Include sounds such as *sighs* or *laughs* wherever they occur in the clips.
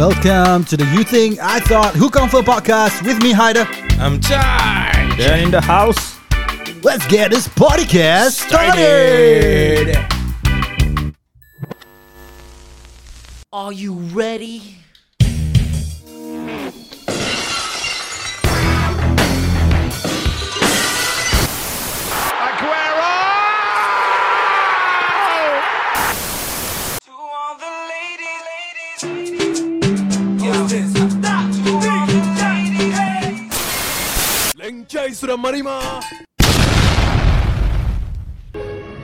Welcome to the You Think I Thought Who Confirm podcast with me, Hyder. I'm charged. Dan in the house. Let's get this podcast started. Are you ready? Sudah marima.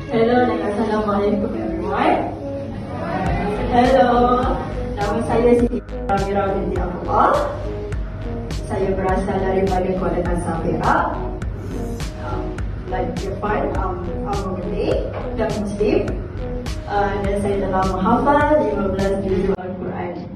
Hello dan Assalamualaikum everyone. Hello, nama saya Siti Amira binti Abdullah. Saya berasal daripada Kuala Kangsar Perak. Um, Like Irfan, um, I'm Malay dan Muslim. Uh, dan saya telah menghafal 15 juzul Al-Quran.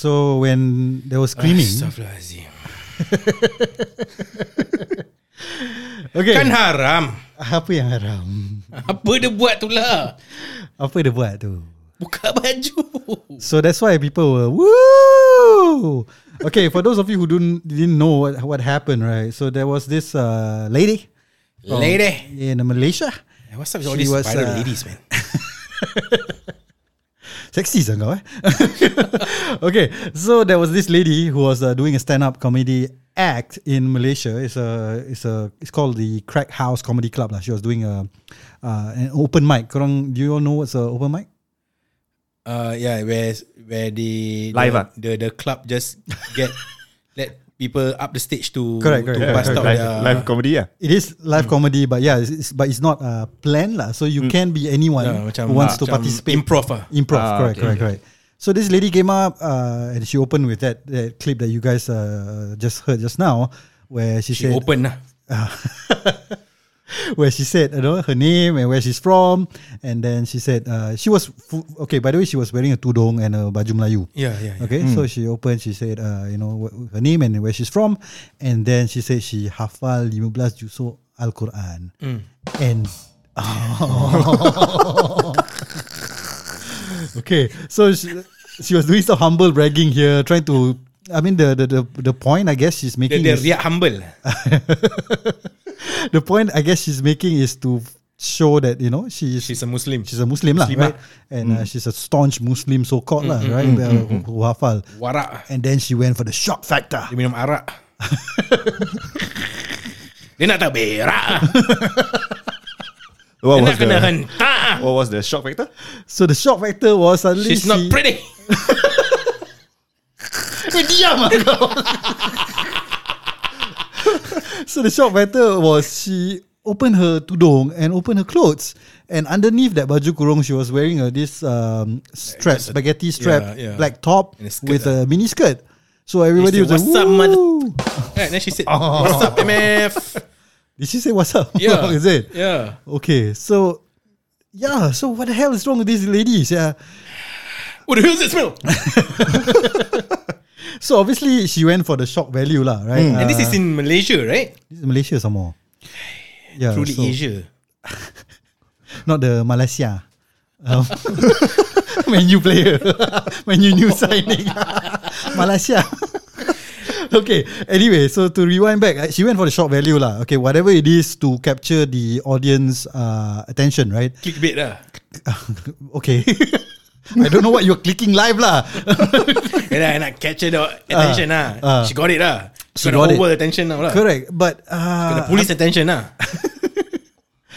So when there was screaming, Astaghfirullahaladzim. *laughs* okay, Kan haram. apa yang haram? Apa dia buat tu lah? Apa dia buat tu? Buka baju. So that's why people were woo. Okay, for those of you who don't didn't know what, what happened, right? So there was this uh, lady Lady. in Malaysia. What's up with all these was, uh, ladies, man? *laughs* Sexy sangat kau eh *laughs* Okay So there was this lady Who was uh, doing a stand-up comedy act In Malaysia It's a It's a It's called the Crack House Comedy Club lah. She was doing a uh, An open mic Korang Do you all know what's a open mic? Uh, yeah, where where the Live the, ah? the the club just get *laughs* people up the stage to Correct, to correct, bust correct. out live, their live comedy ya. It is live comedy But yeah it's, it's, But it's not uh, planned lah So you can be anyone Yeah, macam- Who wants to macam participate improv ah. Improv Ah, Correct okay, correct correct So this lady came up uh, And she opened with that, that clip That you guys uh, Just heard just now Where she, She said open lah. *laughs* *laughs* where she said you know her name and where she's from. And then she said uh, she was fu- okay by the way she was wearing a tudung and a baju Melayu. Yeah, yeah, yeah. okay so she opened she said uh, you know wh- her name and where she's from. And then she said she hafal 15 juzuk Al-Quran. And *laughs* *laughs* okay so she, she was doing some humble bragging here trying to I mean the the the, the point I guess she's Dia, making dia is- riak humble. *laughs* the point I guess she's making is to show that you know she is She's a Muslim. she's a Muslim lah, right? And uh, she's a staunch Muslim so called lah, right? Uh, who, who hafal. Warak. And then she went for the shock factor. Dia minum arak. *laughs* dia nak tak berak. *laughs* What Dia was the. What was the shock factor? So the shock factor was suddenly She's not she, pretty. Diam lah kau. so the shock factor was she opened her tudung and opened her clothes. And underneath that baju kurung, she was wearing a, this um, strap, just a- spaghetti strap, yeah, yeah. black top a skirt with lah. a mini skirt. So everybody She was like, "What's up, mother-" "Woo." *laughs* Right, then she said, "What's up, MF?" *laughs* Did she say what's up? Yeah, *laughs* Is it? Yeah. Okay, so yeah, so what the hell is wrong with these ladies? Yeah. What the hell is that smell? So obviously she went for the shock value lah, right? And this Uh, is in Malaysia, right? this is Malaysia some more. *sighs* Yeah, Truly so- Asia. *laughs* not the Malaysia. Um, *laughs* Man U player, *laughs* Man U new signing, Malaysia. okay. Anyway, so to rewind back, uh, she went for the shock value lah. Okay, whatever it is to capture the audience uh, attention, right? Clickbait lah. okay. I don't know what you're clicking live lah. *laughs* Kena nak capture the attention lah. ah. She got it lah. She She got got it. the whole attention now lah. Correct, but Kena uh, police attention lah. *laughs*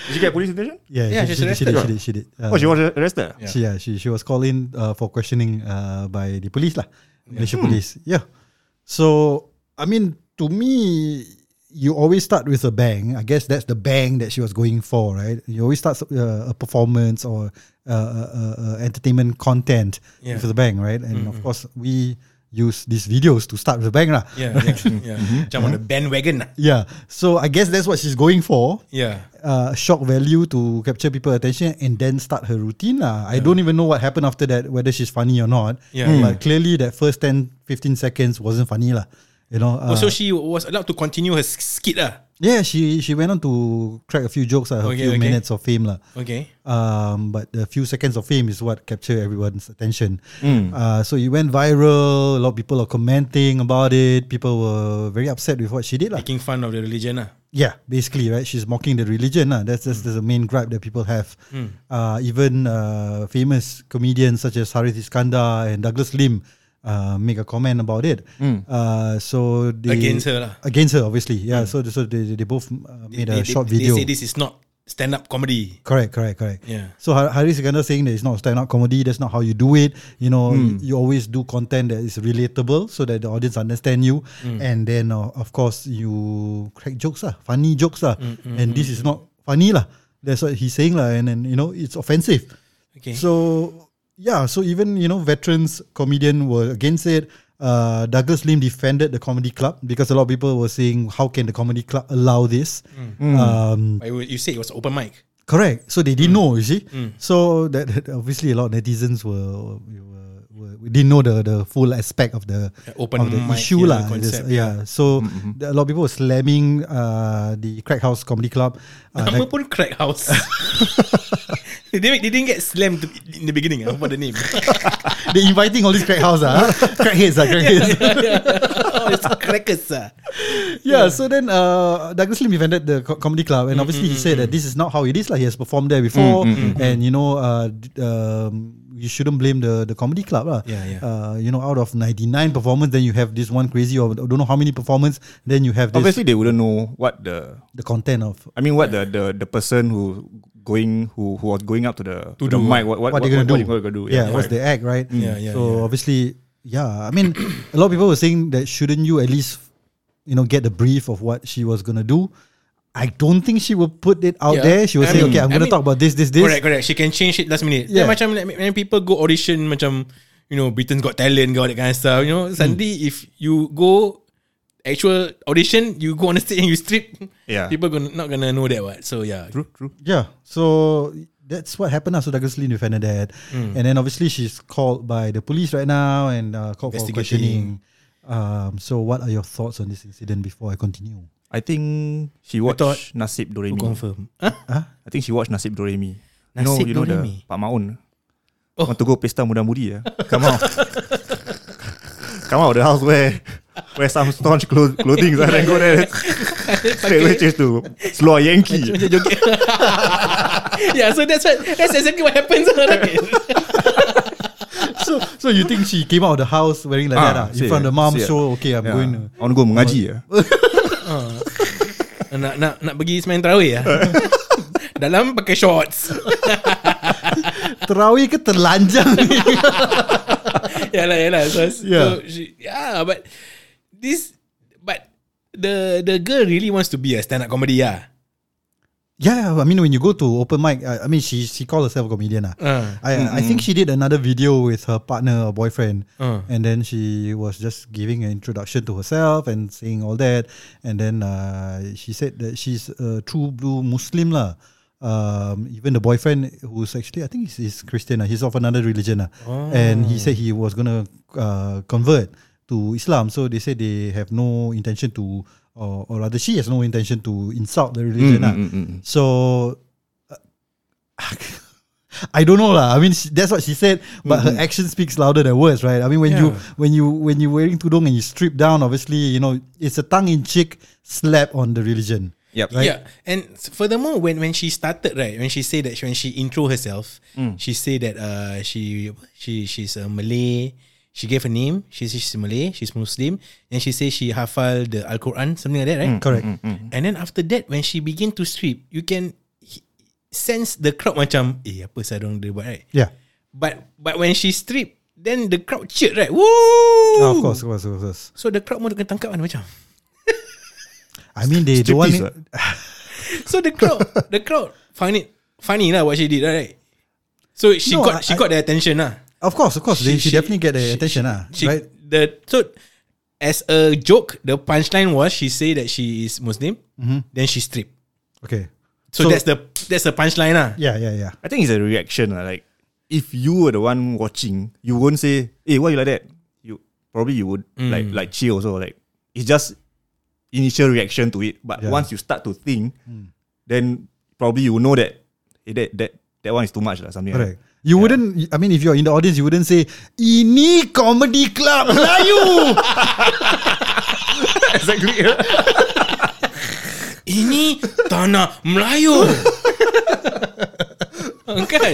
Did she get police attention? Yeah, Yeah, she, she's she, she did. She did. She did. Uh, Oh, she was arrested. Yeah. She, yeah, she she was called in uh, for questioning uh, by the police lah, Malaysia police. Yeah. So I mean, to me, you always start with a bang. I guess that's the bang that she was going for, right? You always start uh, a performance or uh, uh, uh, uh, entertainment content Yeah. with a bang, right? And of course, we use these videos to start with a bang lah. Yeah, yeah, yeah. *laughs* Macam on the bandwagon. Yeah. So I guess that's what she's going for. Yeah. uh, shock value to capture people attention and then start her routine lah. I don't even know what happened after that, whether she's funny or not. Yeah. But clearly that first 10, 15 seconds wasn't funny lah. You know. Uh, Oh, so she was allowed to continue her skit lah. yeah, she she went on to crack a few jokes, uh, a Okay, few okay. minutes of fame lah. Okay. Um, but the few seconds of fame is what captured everyone's attention. Mm. Uh, so it went viral. A lot of people are commenting about it. People were very upset with what she did. Lah. Making fun of the religion lah. Yeah, basically, right? She's mocking the religion. lah. That's, that's, that's the main gripe that people have. Uh, even uh, famous comedians such as Harith Iskandar and Douglas Lim uh, make a comment about it. Uh, so they, Against her lah. Against her, obviously. Yeah. So so they, they both uh, made a they, short they, video. They say this is not stand-up comedy. Correct, correct, correct. Yeah. So Har- Haris Iskandar saying that it's not stand-up comedy. That's not how you do it. You know, you always do content that is relatable so that the audience understand you. And then, uh, of course, you crack jokes lah, funny jokes lah. And this is not funny lah. That's what he's saying lah. And then you know, it's offensive. Okay. So yeah, so even you know, veterans comedian were against it. Uh, Douglas Lim defended the comedy club because a lot of people were saying, "How can the comedy club allow this?" Um, But you, you say it was open mic. Correct. So they didn't know, you see. So that, that obviously a lot of netizens were, were, were we didn't know the the full aspect of the Yeah, open of the mic, issue yeah, lah. concept, This- yeah. So the- a lot of people were slamming uh, the Crack House Comedy Club. Uh, Nama that- pun crack house. *laughs* *laughs* they, didn't, they didn't get slammed to, in the beginning ah, for the name. *laughs* they inviting all these crack house ah, crackheads ah, crackheads. *laughs* oh, it's crackers ah. yeah, so then uh, Douglas Lim invented the co- comedy club, and obviously he said that this is not how it is. Like he has performed there before, and you know, uh, d- um, you shouldn't blame the the comedy club, lah. Yeah, yeah. Uh, you know, out of ninety nine performance, then you have this one crazy or I don't know how many performance. Then you have this Obviously, they wouldn't know what the. the content of I mean, what the the, the person who going who who was going up to the to, the do. mic. What what, what, they're gonna what, do. What gonna do? Yeah, what's the act, right? Yeah, yeah, So yeah. obviously, yeah. I mean, *clears throat* a lot of people were saying that shouldn't you at least, you know, get the brief of what she was gonna do. I don't think she will put it out Yeah. there. She will I say, mean- okay, I'm I gonna mean- talk about this, this, this. Correct, correct. She can change it last minute. Yeah. Yeah. Macam like, when people go audition macam you know Britain's Got Talent, all that kind of stuff. You know, mm. suddenly if you go actual audition, you go on the stage and you strip. Yeah. People gonna not gonna know that what. So yeah. True, true. Yeah. So that's what happened. lah. So Douglas Lee defended that, Hmm. and then obviously she's called by the police right now and uh, called for questioning. Um, so what are your thoughts on this incident before I continue? I think she watched thought- Nasib Doremi. Confirm. Huh? I think she watched Nasib Doremi. you know, Nasib you know Doremi? the Pak Maun. Oh. Want to go pesta muda-mudi? Eh? *laughs* Come out. Come out of the house wear wear some staunch clo- clothing and then go there. *laughs* Straight away change to slow Yankee. Macam joget. *laughs* yeah, so that's what that's exactly what happens. right? *laughs* so so you think she came out of the house wearing like that ah, in front of the mom? So okay, I'm yeah. going. To, I want to go mengaji. eh. nak nak nak pergi semain tarawih ya. Dalam pakai shorts. Terawih ke terlanjang ni? yalah yalah. So, Yeah. so she, yeah, but this but the the girl really wants to be a stand up comedy yeah. Yeah, I mean when you go to open mic, I, I mean she she called herself a comedian. Ah, Uh, I I think she did another video with her partner or boyfriend, Uh. and then she was just giving an introduction to herself and saying all that, and then uh, she said that she's a true blue Muslim lah. Um, even the boyfriend, who's actually I think he's, he's Christian, ah, he's of another religion, ah. and he said he was gonna uh, convert to Islam. So they say they have no intention to, or, or rather, she has no intention to insult the religion. ah. mm, mm, mm. So uh, *laughs* I don't know lah. I mean, she, that's what she said, but her action speaks louder than words, right? I mean, when you Yeah. when you when you wearing tudung and you strip down, obviously, you know, it's a tongue in cheek slap on the religion. Yep. Right. Yeah, and furthermore, when when she started, right, when she said that when she intro herself, she said that uh she she she's a Malay. She gave a name. She says she's Malay. She's Muslim, and she says she hafal the Al Quran, something like that, right? Correct. And then after that, when she begin to strip, you can sense the crowd macam, eh apa sarung dia buat, right? Yeah. But but when she strip, then the crowd cheered, right? Woo! Oh, of course, of course, of course. So the crowd kena tangkap kan macam. *laughs* I mean, they don't want Striptease, it. *laughs* So the crowd, the crowd find it funny lah what she did, right? So she No, got I- she got their attention lah. Of course, of course, they, she, She- definitely get the she- attention, ah, She, right? The so as a joke, the punchline was she say that she is Muslim, then she stripped. Okay. So, that's the that's the punchline lah. yeah, yeah, yeah. I think it's a reaction. lah. Like if you were the one watching, you won't say, "Hey, why you like that?" You probably you would like like cheer also. Like it's just initial reaction to it. But Yeah. once you start to think, then probably you know that eh, that that that one is too much lah. Something Correct. like You wouldn't. I mean, if you're in the audience, you wouldn't say, "Ini comedy club Melayu." *laughs* exactly. *laughs* Ini tanah Melayu. *laughs* kan?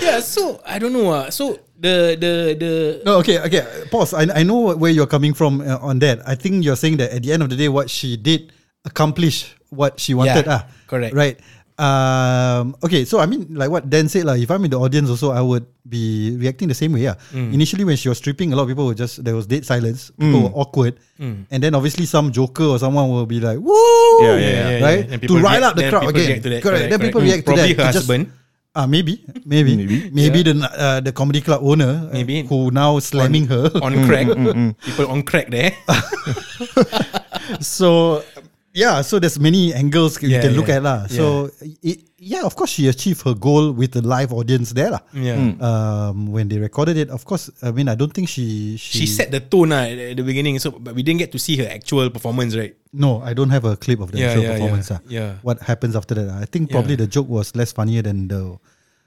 Yeah, so I don't know. ah. So the the the no, okay, okay. Pause. I I know where you're coming from uh, on that. I think you're saying that at the end of the day, what she did accomplish what she wanted. Yeah, ah, correct. Right. Um. Okay. So I mean, like what Dan said, like if I'm in the audience, also I would be reacting the same way. Yeah. Mm. Initially, when she was stripping, a lot of people were just there was dead silence. People were awkward, Mm. and then obviously some joker or someone will be like, "Woo!" Yeah, yeah, yeah. right? And to rile react- up the then crowd people again. react to that, Correct. correct, Then people correct. react to Probably that. her to just- husband. Ah, maybe, maybe, Maybe. maybe the uh, the comedy club owner, uh, Maybe. who now slamming her. on crack. People on crack there. *laughs* *laughs* so yeah, so there's many angles you Yeah, can look yeah, at lah. So it, yeah, of course she achieved her goal with the live audience there lah. Yeah. Um, when they recorded it, of course, I mean I don't think she She she, set the tone ah, at the beginning, so but we didn't get to see her actual performance, right? no, I don't have a clip of the Yeah, actual yeah, performance. yeah, ah. yeah. What happens after that? I think probably the joke was less funnier than the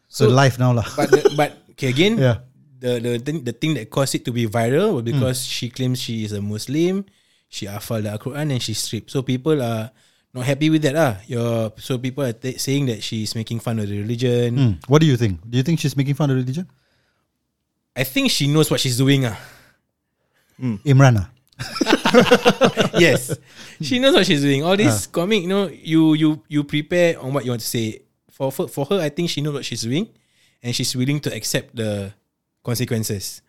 So- the live now lah. But the, but okay, again, *laughs* Yeah. the the thing the thing that caused it to be viral was because she claims she is a Muslim, she hafal the Quran and she stripped. So people are not happy with that ah. Your so people are t- saying that she is making fun of the religion. Hmm. What do you think? Do you think she's making fun of religion? I think she knows what she's doing ah. Imran ah. *laughs* yes, she knows what she's doing. All this comic, you know, you you you prepare on what you want to say. For, for for her, I think she knows what she's doing, and she's willing to accept the consequences.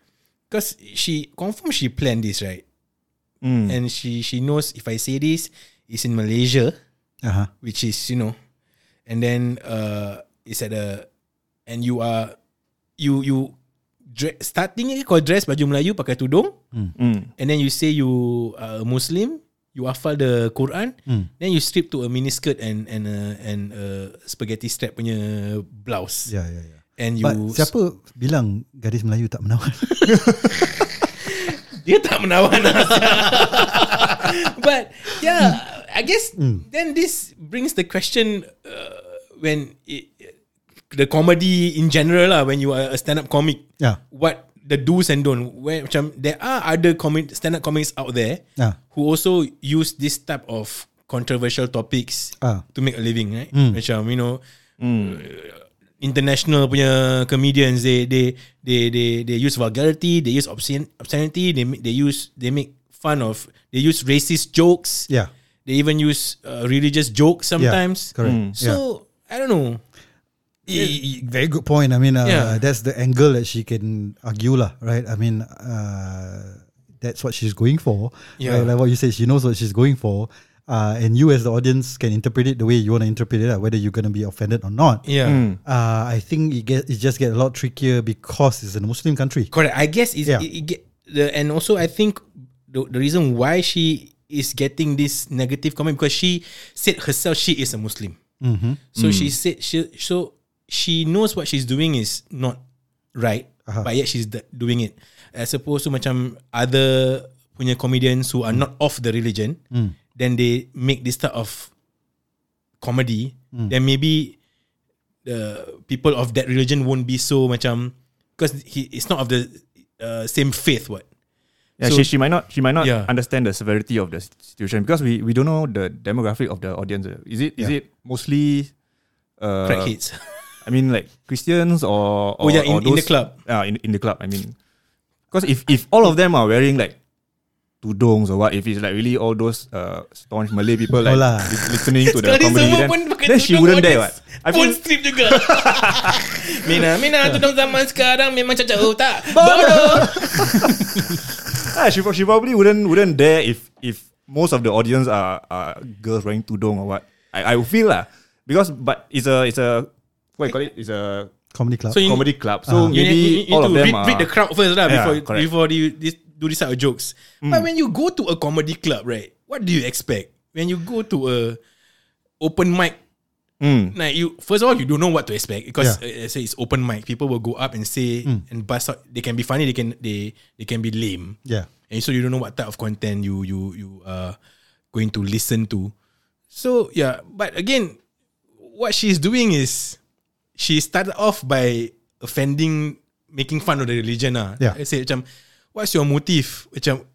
Because she confirm she planned this right, and she she knows if I say this, it's in Malaysia, Uh-huh. which is you know, and then uh, it's at a, and you are, you you, dre- starting it kau dress baju Melayu pakai tudung, Mm. and then you say you are a Muslim, you hafal the Quran, then you strip to a miniskirt and and a, and a spaghetti strap punya blouse, Yeah, yeah, yeah. and you But siapa bilang gadis Melayu tak menawan? *laughs* dia tak menawan. *laughs* But yeah, I guess then this brings the question uh, when it, the comedy in general lah when you are a stand up comic, Yeah. what the do's and don't. Where macam there are other comic stand up comics out there Yeah. who also use this type of controversial topics Ah. to make a living, right? Macam you know. uh, international punya comedians they they they they they use vulgarity they use obscene obscenity they they use they make fun of they use racist jokes Yeah. they even use uh, religious jokes sometimes correct. so I don't know I- I- very good point. I mean, uh, Yeah. that's the angle that she can argue, lah, right? I mean, uh, that's what she's going for. Yeah. Right? Like what you said, she knows what she's going for. Uh, and you as the audience can interpret it the way you want to interpret it, uh, whether you're going to be offended or not. yeah. Uh, I think it get it just get a lot trickier because it's a Muslim country. correct. I guess it's, Yeah. it, it get the and also I think the, the reason why she is getting this negative comment because she said herself she is a Muslim. So she said she so she knows what she's doing is not right but yet she's d- doing it. As opposed to macam other punya comedians who are not of the religion then they make this type of comedy then maybe the people of that religion won't be so macam because he it's not of the uh, same faith what Yeah, So- she, she might not she might not Yeah. understand the severity of the situation because we, we don't know the demographic of the audience. Is it is Yeah. it mostly uh, crackheads *laughs* I mean like Christians or, Oh, or yeah, in- or in the club. Yeah, in, in the club. I mean, because if if all of them are wearing like tudongs or what, if it's like really all those uh, staunch Malay people like Oh lah. li- listening to *laughs* the comedy, then, then she tudung wouldn't all dare. What? I Phone mean, strip juga *laughs* Mina Mina tudung zaman sekarang Memang cacau oh, tak Bodoh *laughs* ah, she she probably wouldn't wouldn't dare if if most of the audience are, are girls wearing tudong or what. I I feel lah because but it's a it's a what you call it? It's a Comedy club. So you- comedy club. So You need, maybe you need all to of them read, are read the crowd first lah Yeah, Before correct. before you this, do this type of jokes But when you go to a comedy club right What do you expect When you go to a Open mic Mm. Like you, first of all, you don't know what to expect because Yeah. uh, say it's open mic. People will go up and say Mm. and bust out. They can be funny. They can they they can be lame. Yeah. and so you don't know what type of content you you you are going to listen to. So yeah, but again, what she's doing is she started off by offending, making fun of the religion. Ah, Yeah. I say macam, what's your motive? Macam,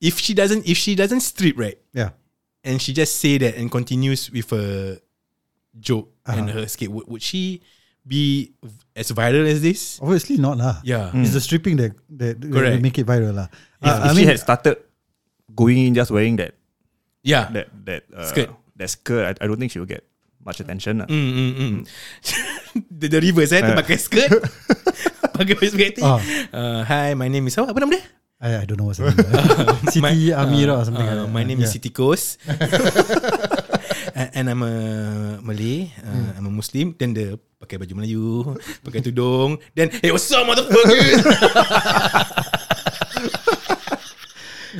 if she doesn't if she doesn't strip right, Yeah. and she just say that and continues with a joke and Uh-huh. her skate, would, would she be as viral as this? Obviously not lah. Yeah. It's the stripping that that, Correct. make it viral lah. If, Uh, if I she mean, had started going in just wearing that Yeah. that that uh, Skirt. that skirt, I, I don't think she will get much attention. lah. Mm, mm, mm. *laughs* the, the reverse eh, tu Ah. pakai skirt, *laughs* pakai spaghetti. Ah. Uh, hi, my name is apa? Apa nama dia? I, I don't know what's name. *laughs* Siti Amira or something. Uh, like my name is Yeah. Siti Kos. *laughs* and, and I'm a Malay. Uh, Hmm. I'm a Muslim. Then the pakai baju Melayu, pakai tudung. Then hey, what's up, motherfucker? *laughs*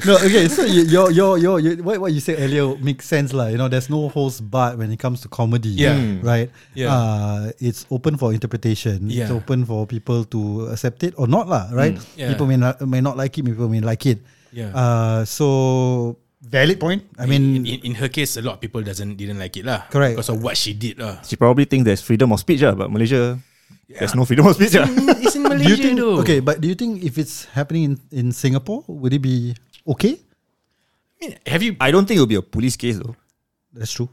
No, okay. So your your your your what what you said earlier makes sense lah. You know, there's no holds barred when it comes to comedy. Yeah. Mm. Right. Yeah. Uh, it's open for interpretation. Yeah. It's open for people to accept it or not lah. Right. Yeah. People may not may not like it. People may like it. Yeah. Uh, so valid point. I mean, in, in, in her case, a lot of people doesn't didn't like it lah. Correct. Because of what she did lah. She probably thinks there's freedom of speech, lah, but Malaysia, there's no freedom of speech. lah. it's in do you Malaysia think? though. Okay, but do you think if it's happening in in Singapore, would it be okay? I mean, have you? I don't think it will be a police case though. That's true.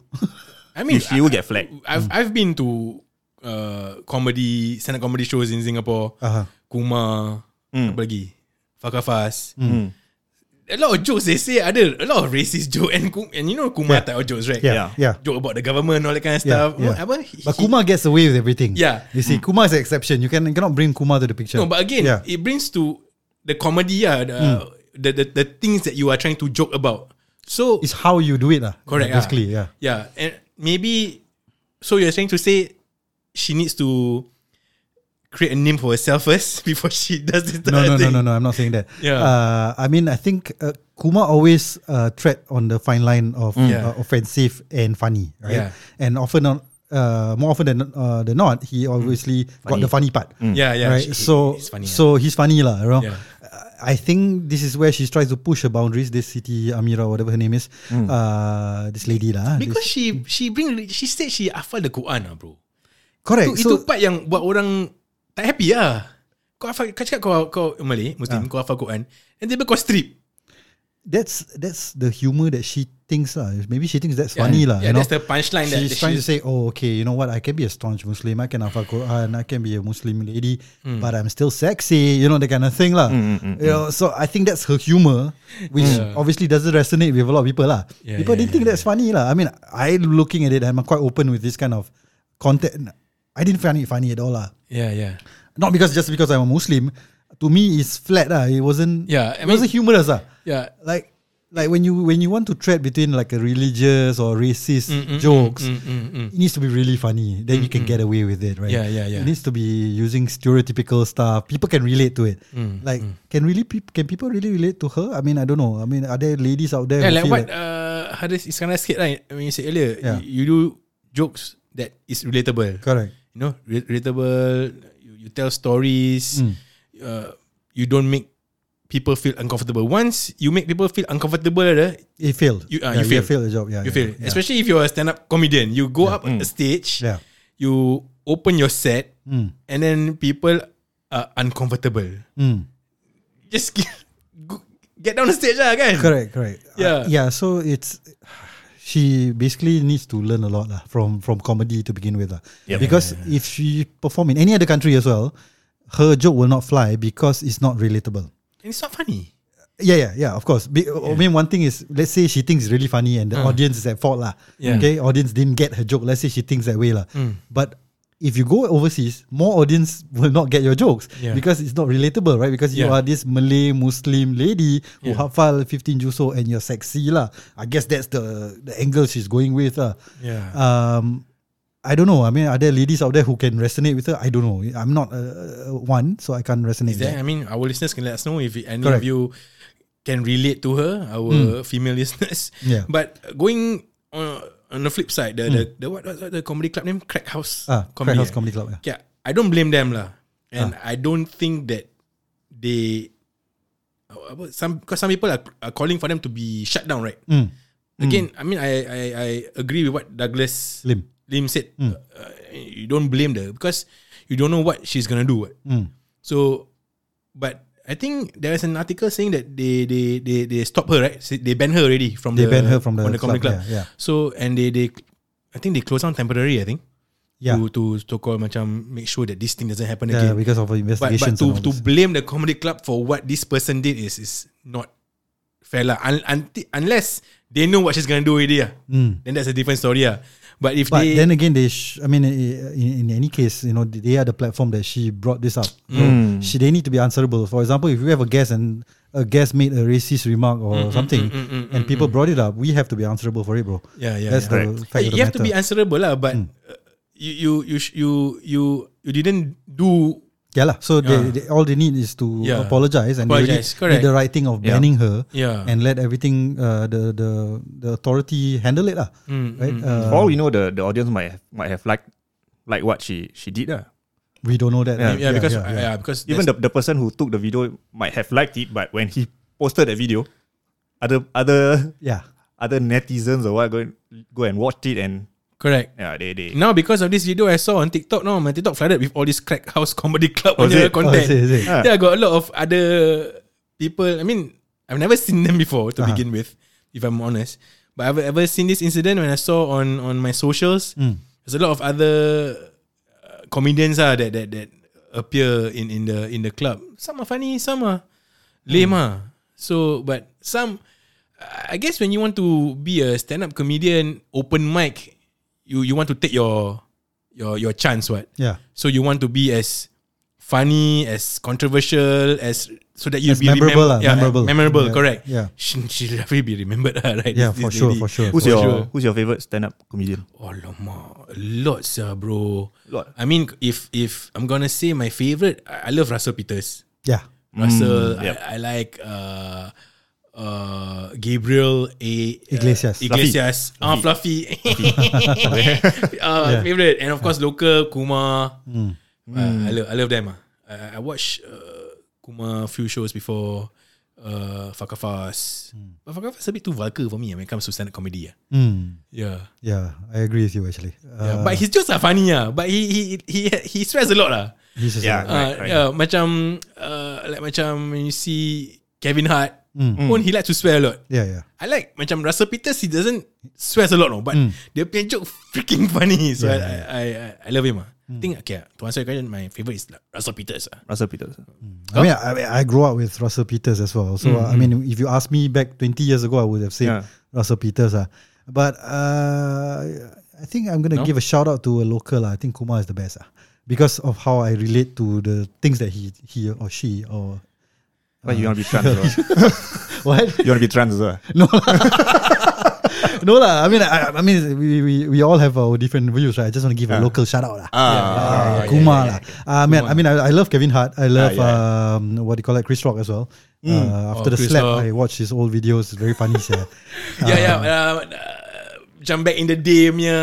I mean, If you will get flagged. I've I've been to uh, comedy stand up comedy shows in Singapore. Uh-huh. Kumar, Mm. apa lagi? Fakafas. Mm. A lot of jokes they say ada a lot of racist joke and and you know Kumar type of jokes right? Yeah, yeah. Joke about the government all that kind of Yeah, stuff. yeah. Apa? But He- Kumar gets away with everything. Yeah. You see, Kumar is an exception. You can you cannot bring Kuma to the picture. No, but again, Yeah. it brings to the comedy, yeah, the, the, the the things that you are trying to joke about. So it's how you do it, lah. Correct. Basically, ah. yeah. Yeah, and maybe so you're trying to say she needs to create a name for herself first *laughs* before she does this. No, no, no, thing. no, no. I'm not saying that. Yeah. Uh, I mean, I think uh, Kumar always uh, tread on the fine line of Yeah. uh, offensive and funny, right? Yeah. And often, on, uh, more often than uh, than not, he obviously got the funny part. Yeah, yeah. right. she- so, it's funny. so he's funny, lah. You know. Yeah. Uh, I think this is where she tries to push her boundaries. This Siti Amira, whatever her name is, uh, this lady lah. because this, she she bring she said she hafal the Quran lah bro. correct. Itu, itu so, part yang buat orang tak happy lah. Kau hafal, kau cakap kau, kau Malay, Muslim, kau hafal Quran, and tiba kau strip. That's that's the humor that she thinks lah. Maybe she thinks that's Yeah, funny lah. yeah, you know? that's the punchline that- she's that trying to she's- say. Oh, okay. You know what? I can be a staunch Muslim. I can hafal Quran. I can be a Muslim lady, Hmm. but I'm still sexy. You know that kind of thing lah. You know, so I think that's her humor, which Yeah. obviously doesn't resonate with a lot of people lah. Yeah, people yeah, didn't think that's funny lah. I mean, I looking at it, I'm quite open with this kind of content. I didn't find it funny at all lah. Yeah, yeah. Not because just because I'm a Muslim. To me, it's flat lah. It wasn't. Yeah, I it wasn't humorous lah. Yeah. Like like when you when you want to tread between like a religious or racist jokes, mm, mm, mm. it needs to be really funny. Then you can get away with it, right? Yeah, yeah, yeah. It needs to be using stereotypical stuff. People can relate to it. Mm, like, can really peop can people really relate to her? I mean, I don't know. I mean, are there ladies out there? Yeah, who like what uh, Haris Iskandar said right when you said earlier, Yeah. you, you do jokes that is relatable. correct? You know, re- relatable. You, you tell stories. Mm. Uh, you don't make people feel uncomfortable. Once you make people feel uncomfortable, uh, It failed. You- uh, yeah, you failed. failed the job. Yeah, you yeah, feel. Yeah. Especially if you're a stand-up comedian, you go up on a stage, Yeah. you open your set, Mm. and then people are uncomfortable. Mm. Just *laughs* get, get down the stage, lah, kan? Correct, correct. Yeah. Uh, yeah. So it's she basically needs to learn a lot lah from from comedy to begin with lah. Because if she perform in any other country as well, her joke will not fly because it's not relatable. And it's not funny. Yeah, yeah, yeah. Of course. Be, I mean, one thing is, let's say she thinks really funny, and the audience is at fault lah. Yeah. Okay, audience didn't get her joke. Let's say she thinks that way lah. But if you go overseas, more audience will not get your jokes Yeah. because it's not relatable, right? Because you Yeah. are this Malay Muslim lady who Yeah. hafal 15 juso and you're sexy lah. I guess that's the the angle she's going with lah. Yeah. Um, I don't know. I mean, are there ladies out there who can resonate with her? I don't know. I'm not uh, one, so I can't resonate. Is there? I mean, our listeners can let us know if any Correct. of you can relate to her, our female *laughs* listeners. Yeah. But going on, on the flip side, the the, the what, what, the comedy club name? Crack House. Ah, Crack House eh? Comedy Club. Yeah. Yeah, I don't blame them lah, and I don't think that they. Some because some people are, are calling for them to be shut down, right? Mm. Again, I mean, I, I I agree with what Douglas Lim. Lim said. Uh, you don't blame her because you don't know what she's gonna do. Mm. So, but I think there is an article saying that they they they they stop her right. They ban her already from They the ban her from the comedy club, club. yeah, yeah. So and they they, I think they close down temporary. I think. Yeah. To to to call macam make sure that this thing doesn't happen Yeah, again. because of But but to to blame the comedy club for what this person did is is not fair lah. Un, unless they know what she's gonna do already. ah. Mm. Then that's a different story. ah. But if But they then again, they. Sh- I mean, in, in any case, you know, they are the platform that she brought this up. So Mm. she, they need to be answerable. For example, if you have a guest and a guest made a racist remark or Mm, something, and people brought it up, we have to be answerable for it, bro. Yeah, yeah, That's yeah. the fact of you the have to be matter. answerable lah, but Hmm. uh, you you you you you didn't do Yeah lah. So Yeah. they, they, all they need is to Yeah. apologize and they Apologize, really correct. did the right thing of Yeah. banning her Yeah. and let everything uh, the the the authority handle it lah. Mm, right? mm, Uh, For all we know, the, the audience might have, might have liked like what she she did. Uh. we don't know that. Yeah. yeah, because yeah, yeah, yeah. because Even the, the person who took the video might have liked it, but when he posted that video, other other yeah. other netizens or what go and, go and watched it and correct. yeah they they Now because of this video I saw on TikTok, now my TikTok flooded with all this crack house *laughs* comedy club Oh, punya it? Oh, content. is it, is it? Ah. Yeah, I got a lot of other people. I mean, I've never *laughs* seen them before to Uh-huh. begin with, if I'm honest. But I've ever seen this incident when I saw on on my socials. Mm. There's a lot of other uh, comedians ah that that that appear in in the in the club. Some are funny, some are lame Hmm. ah. So, but some, I guess when you want to be a stand-up comedian, open mic, you you want to take your your your chance, what? Yeah. So you want to be as funny, as controversial, as so that you As be memorable remem- lah, yeah, memorable. memorable, Yeah, correct. yeah. *laughs* she she definitely be remembered, *laughs* right? Yeah, This- for this sure, lady. for sure. who's For your sure. who's your favorite stand up comedian? Oh lama, a lot, sir, bro. Lot. I mean, if if I'm gonna say my favorite, I, I love Russell Peters. Yeah. Russell, yep. I, I like uh, uh, Gabriel A. Iglesias. Uh, Iglesias. Ah, Fluffy. *laughs* *laughs* uh, Favorite. And of course, local, Kuma. Uh, I, love, I love them. ah. I, I watched uh, Kuma a few shows before uh, Fakafas. But Fakafas a bit too vulgar for me ah, when it comes to stand-up comedy. ah. Mm. Yeah. Yeah, I agree with you actually. yeah. Uh, But his jokes are funny. ah. But he he he he stress a lot. lah. just Yeah. a- Uh, Right, right. yeah, macam uh, like macam when you see Kevin Hart, Mm. pun he like to swear a lot. yeah, yeah. I like macam Russell Peters he doesn't swears a lot no, but dia punya joke freaking *laughs* funny. So Yeah, I, I, I I love him. Ah, I think okay. ah, To answer your question, my favorite is like Russell Peters. Ah. Russell Peters. I mean, I, I grew up with Russell Peters as well. So uh, I mean, if you ask me back 20 years ago, I would have said Yeah. Russell Peters. Uh. But uh, I think I'm gonna No? give a shout out to a local. Uh. I think Kumar is the best. Uh. Because of how I relate to the things that he he or she or Why you want to be trans? *laughs* as well? what? you want to be trans as well? no, *laughs* no lah. I mean, I, I mean, we, we we all have our different views, right? I just want to give a Ah. local shout out lah. Ah, Uh, Kumar lah. Uh, man, I mean, I, I love Kevin Hart. I love yeah. um, what do you call it, Chris Rock as well. Uh, after Oh, the Chris slap, Rock. I watched his old videos. It's very funny, *laughs* yeah. yeah, yeah. Uh, uh, macam back in the day punya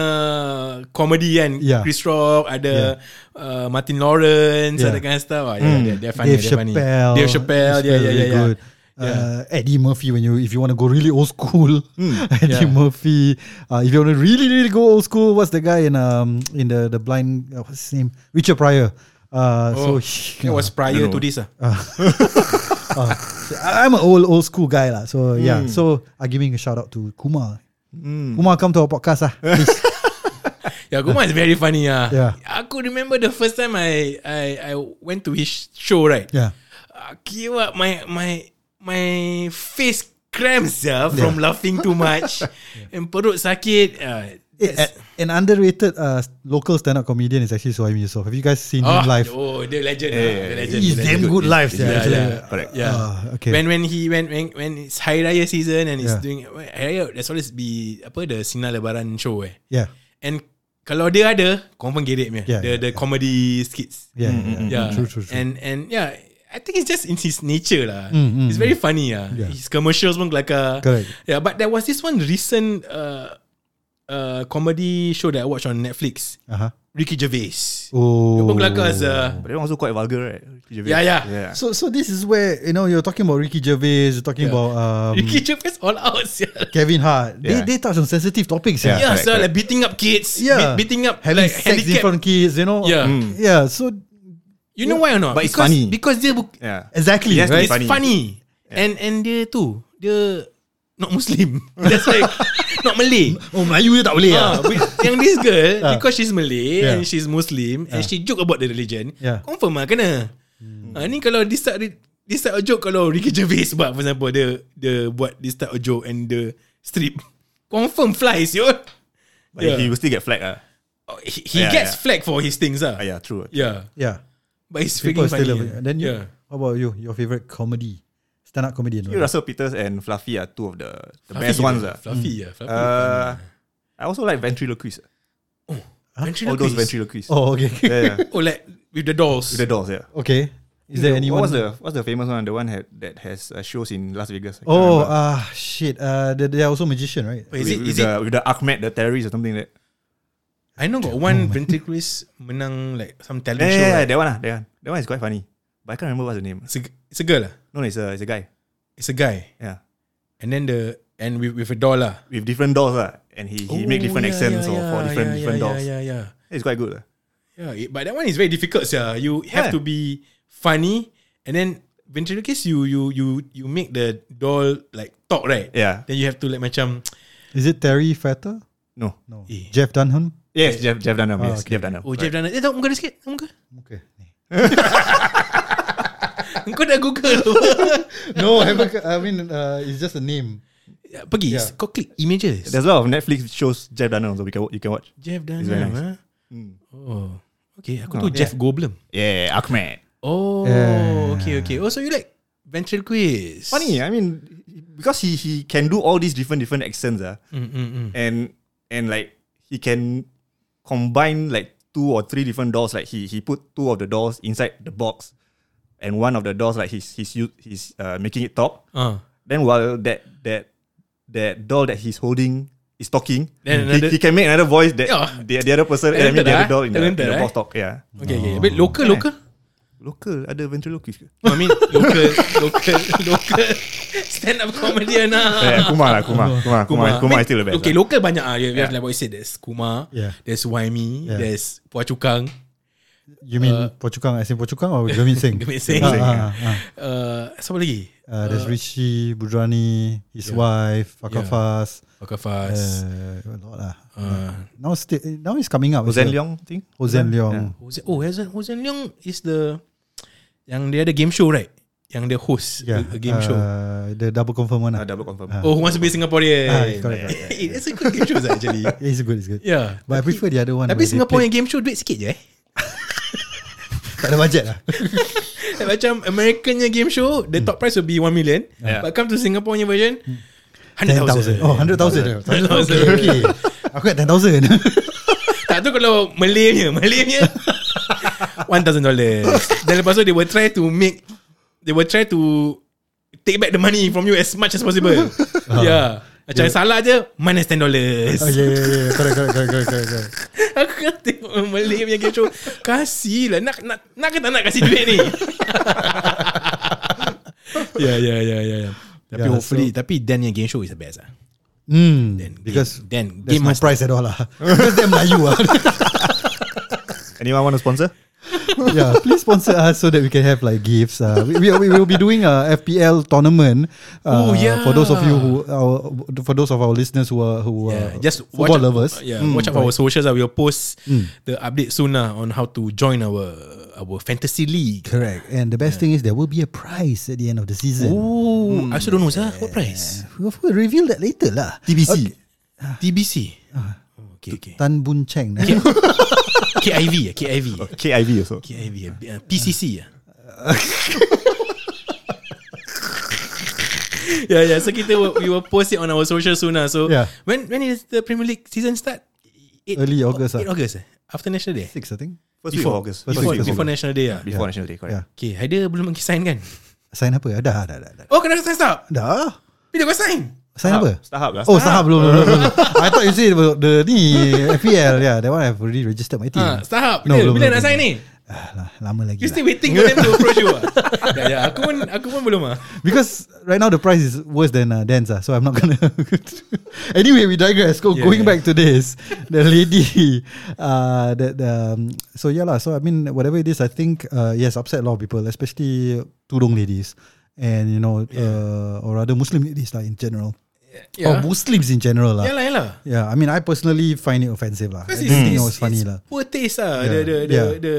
comedy kan Yeah. Chris Rock ada uh, Martin Lawrence Yeah. ada kind of stuff ah, yeah, they're, they're funny Dave they're funny Chappelle. Dave Chappelle yeah yeah very yeah, yeah. good. Uh, Eddie Murphy when you if you want to go really old school, *laughs* Eddie Yeah. Murphy. Uh, if you want to really really go old school, what's the guy in um in the the blind uh, what's his name? Richard Pryor. Uh, so Oh, he, That was prior to this ah. *laughs* *laughs* uh, I'm an old old school guy lah. So Hmm. yeah, so I'm giving a shout out to Kumar. Kumar, come to our podcast ah. please. *laughs* Yeah, Kumar is very funny ah. Yeah. Aku remember the first time I I I went to his show right. yeah. Uh, kira my my my face cramps yeah, from laughing too much *laughs* and perut sakit. Uh, A- an underrated uh, local stand-up comedian is actually Suhaimi Yusof. Have you guys seen him live? Oh, the legend. ah, Yeah, the yeah, legend. He's the damn legend. good live, yeah, Yeah, yeah. Correct. Yeah. Ah, okay. When when he when when when it's Hari Raya season and he's Yeah. doing Hari Raya, there's always be apa the Sinar Lebaran show eh. yeah. And kalau dia ada, confirm gerek punya. Yeah, the yeah, the comedy skits. Yeah, yeah, yeah. Yeah. True, true, true. And and yeah, I think it's just in his nature lah. Mm, mm, He's very funny ah. Yeah. His commercials pun kelakar. Correct. Yeah, but there was this one recent uh, uh, comedy show that I watch on Netflix. Uh-huh. Ricky Gervais. Oh. Dia pun kelakar uh, But that one also quite vulgar, right? Yeah, yeah. yeah. So so this is where you know you're talking about Ricky Gervais, you're talking Yeah. about um, Ricky Gervais all out. *laughs* Yeah, Kevin Hart. They Yeah. they touch on sensitive topics. Yeah. yeah correct, so correct. like beating up kids. Yeah. be- beating up having like sex in front of kids. You know. Yeah. Mm. Yeah. So You know why or not? But it's because, funny. Because dia bu- Yeah. exactly Yes, right. it's funny. funny. And and dia tu, dia not Muslim. *laughs* That's why not Malay. Oh Melayu je tak boleh Ah, ah. yang this girl *laughs* Ah. because she's Malay Yeah. and she's Muslim and she joke about the religion, Yeah. confirm lah kena. Ah, ni kalau this type this type of joke kalau Ricky Gervais buat for example dia dia buat this type of joke and the strip confirm flies yo. But Yeah. he will still get flagged. Uh. Oh, He, he Yeah, gets yeah. flagged for his things ah. Ah, yeah, true. Yeah. Yeah. But it's People freaking still funny. love it. Then you, yeah. how about you? Your favorite comedy, stand up comedian. Think Russell Peters and Fluffy are two of the, the Fluffy best ones. Uh. Fluffy yeah. Fluffy. Uh, I also like ventriloquist. All those ventriloquists. Oh okay. Yeah, yeah. *laughs* oh like with the dolls. With the dolls, yeah. okay. Is there The- anyone? What was the what's the famous one? The one had, that has uh, shows in Las Vegas. I Oh ah shit. Uh, they, they are also magician, right? Wait, is with, it with is the, it with the Ahmed, the terrorist or something like that. I know got one ventriloquist menang like some talent Yeah, show. yeah, yeah, right? that one, ah, that one. That one is quite funny. But I can't remember what's the name. It's a, it's a girl lah. No, it's a it's a guy. It's a guy. Yeah. And then the and with, with a doll lah. With different dolls, lah. And he, he make Oh, different yeah, accents yeah, or for different yeah, different yeah, dolls. Yeah, yeah, It's quite good. lah. yeah. it- But that one is very difficult, yeah. You have Yeah. to be funny and then ventriloquist you you you you make the doll like talk right. Yeah. Then you have to like macam Is it Terry Fatter? No. No. Eh. Jeff Dunham. Yes, Jeff Jeff Dunham. Ah, yes, okay. Jeff Dunham. oh Jeff Dunham. Eh tahu muka dia sikit. Tahu muka. Okay. *laughs* *laughs* Kau dah google tu. *laughs* no, I, haven't, I mean uh, it's just a name. Ya, Pergi Yeah. Kau klik images There's a lot of Netflix shows Jeff Dunham so we can you can watch. Jeff very Dunham nice. ha? Oh Okay aku tu Oh, Jeff Goldblum Yeah, Ahmed. Oh Yeah. Okay okay Oh so you like Ventriloquist Funny, I mean, because he he can do all these different different accents, ah, mm, mm, mm. and and like he can combine like two or three different dolls. Like he he put two of the dolls inside the box, and one of the dolls like he's he's he's uh, making it talk. Ah. Then while that that that doll that he's holding is talking, Then he, another- he can make another voice that Yeah. the, the other person, I mean the other ah. doll in the, in Talented, the eh? box talk. Yeah, Okay okay But local Yeah. local local ada ventriloquist ke? I mean local Local Local Stand up comedian lah Yeah, Kumar lah, Kumar, Kumar, Kumar, Kumar, is still the best. Okay lah. local banyak ah. Yeah. like what you said There's Kumar Yeah. There's Waimi Yeah. There's Puah Cukang You mean Pochukang as in Pochukang or Gurmit Singh? *laughs* Gurmit Singh. Ah, ah, ah. uh, Siapa lagi Uh, there's Rishi Budrani, his wife, Fakar Yeah. Fas. Fakar Fas Uh, a lot lah. uh, Now, sti- now he's coming up. It? Leong, I think. Hossein Leong. Hossein, oh, Hossein, Hossein Leong is the yang dia ada game show right? Yang dia host Yeah, a, a game show. uh, The double confirm one. Ah, lah. double confirm. Ah. Oh, who wants to be Singaporean? Ah, correct, correct, Eh, *laughs* That's a good game show actually. Yeah, *laughs* it's good, it's good. yeah. But I prefer the other one. Tapi Singapore yang game show duit sikit je eh. Tak ada budget lah. *laughs* Macam American nya game show, the top price will be 1 million. Yeah. But come to Singapore nya version, 10,000. 100,000. Oh, 100,000. 100,000. *laughs* Okay, okay. Aku kat 10,000. *laughs* Tak tu kalau Malay nya, Malay nya 1000 dollars. Then lepas tu they will try to make they will try to take back the money from you as much as possible. yeah. Macam salah je minus 10 dollars. Oh, yeah, yeah, yeah. Correct, correct, correct, correct, correct, correct. *laughs* Aku kan tengok Malay punya game show Kasih lah Nak, nak, nak ke tak nak kasih duit ni *laughs* Ya ya ya ya ya. Tapi Yeah, hopefully Tapi Dan yang game show is the best lah Hmm, Dan because Dan there's Game no Master price at all lah. *laughs* Because they're Melayu lah. Anyone want to sponsor? *laughs* yeah, please sponsor us so that we can have like gifts. Uh, we, we, we will be doing a FPL tournament. Uh, Oh, yeah. For those of you who, our, for those of our listeners who are who Yeah, are just football watch, lovers. Yeah, watch out for our socials. Uh, we'll post Mm. the update soon uh, on how to join our our fantasy league. Correct. And the best thing is there will be a prize at the end of the season. Oh, I also don't know, sir. What price? We'll, reveal that later lah. TBC. TBC. Oh, okay, okay. Tan Boon Cheng. *laughs* KIV, uh, KIV, KIV also. KIV, uh, PCC. Uh. yeah, *laughs* yeah. So kita we will post it on our social soon. Uh. So Yeah. when when is the Premier League season start? Eight- Early August, Eight ah. August. eh? After National Day. Six, I think. First week of August. First Before, week before August. National Day. Ah. Before National Day, correct. Yeah. Okay, Haider belum lagi sign kan? Sign apa? Dah, dah, dah. Dah. Oh, kena sign stop. dah. Bila kau sign? Sign apa? Starhub lah. Oh, Starhub belum, belum, belum. *laughs* I thought you said about the ni FPL. Yeah, that one I've already registered my team. Ah, Starhub. No, Bila, belum, bila belum, nak sign ni? Ah, lah, lama lagi. You lah. still waiting for them to approach you ah? *laughs* ya, ya, aku pun aku pun belum ah. Because right now the price is worse than uh, Dan's, ah, so I'm not gonna. *laughs* anyway, we digress. Go, Yeah, going yeah. back to this, the lady, uh, that um, so yeah lah. So I mean, whatever it is, I think uh, yes, upset a lot of people, especially tudung ladies, and you know, uh, or rather Muslim ladies lah in general, Yeah. or Muslims in general lah. Yalah, yalah. Yeah, I mean, I personally find it offensive lah. I think it was funny lah. poor taste lah. Yeah. The, the, the, Yeah. the,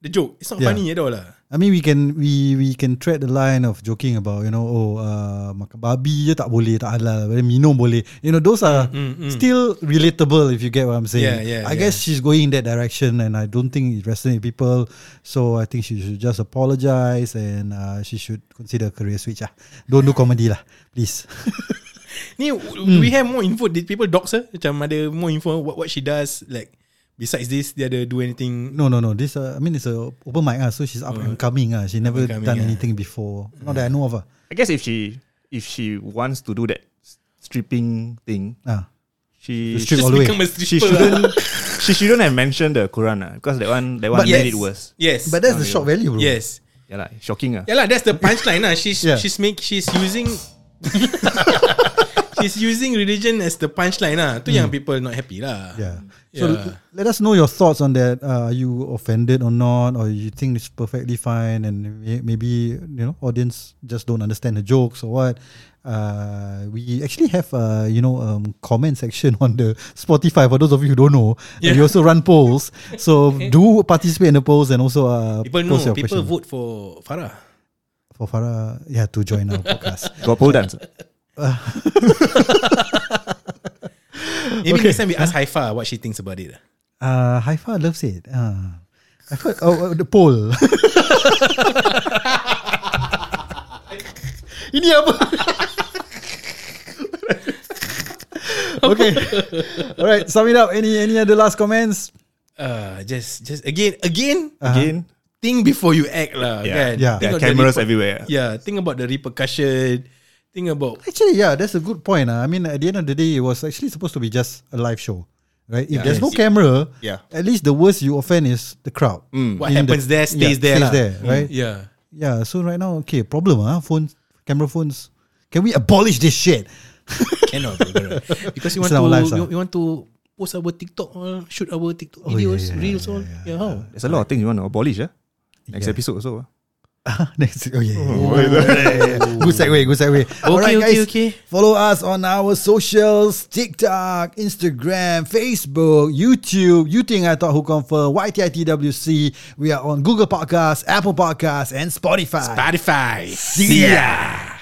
the joke. It's not Yeah. funny at all lah. I mean we can we we can tread the line of joking about you know oh uh, makan babi je tak boleh tak halal minum boleh you know those are Mm, mm, mm. still relatable if you get what I'm saying Yeah, yeah, I guess yeah. she's going in that direction and I don't think it resonates with people so I think she should just apologize and uh, she should consider career switch ah don't do comedy lah please *laughs* Ni Hmm. we have more info. Did people dox her? Macam ada more info what what she does like besides this dia ada do anything no no no this uh, I mean it's a open mic ah so she's up and coming ah she never coming, done ah. anything before not that I know of ah I guess if she if she wants to do that stripping thing, ah she Strip all the way. become a she shouldn't *laughs* she shouldn't have mentioned the Quran lah, because that one that one But made yes. it worse. Yes. but that's the Okay. shock value bro yes. Yeah lah, shocking ah. Yeah lah, that's the punchline lah. She's *laughs* Yeah. she's make she's using *laughs* she's using religion as the punchline lah. Tu yang people not happy lah. Hmm. Yeah. So Yeah. let us know your thoughts on that. Uh, are you offended or not, or you think it's perfectly fine, and may- maybe you know audience just don't understand the jokes or what? Uh, we actually have uh, you know um, comment section *laughs* on the Spotify for those of you who don't know. And we Yeah. also run polls, so *laughs* do participate in the polls and also uh, People know. People question vote for Farah. For Farah. Yeah, to join our podcast. *laughs* Got pole dance. *laughs* Maybe Okay. next time we ask Haifa what she thinks about it. Uh, Haifa loves it. Uh, I've heard oh, oh, the poll. *laughs* Ini apa? okay. All right. Sum it up. Any any other last comments? Uh, just just again again Again, think before you act lah. Yeah. Kan? Yeah. Think there are the cameras reper- everywhere. Yeah, think about the repercussion. Think about Actually, yeah, that's a good point. Uh. I mean, at the end of the day, it was actually supposed to be just a live show, right? If there's no camera, Yeah. at least the worst you offend is the crowd. what In the- happens there stays yeah, there. Stays lah. there, right? Yeah. Yeah. So right now, okay, problem, huh? Phone, camera phones. Can we abolish this shit? *laughs* Cannot, bro. Because It's want to lives, ah. we want to post our TikTok, all, shoot our TikTok Oh, yeah, videos, yeah, reels, yeah, all. Yeah, how? there's a lot of things you want to abolish. Yeah, next Yeah. episode also. ah. *laughs* Next, oh yeah, *laughs* yeah, yeah. good segue, good segue. Alright, okay, guys, okay. follow us on our socials: TikTok, Instagram, Facebook, YouTube. You think I thought who confirm? YTITWC. We are on Google Podcasts, Apple Podcasts, and Spotify. Spotify. See ya.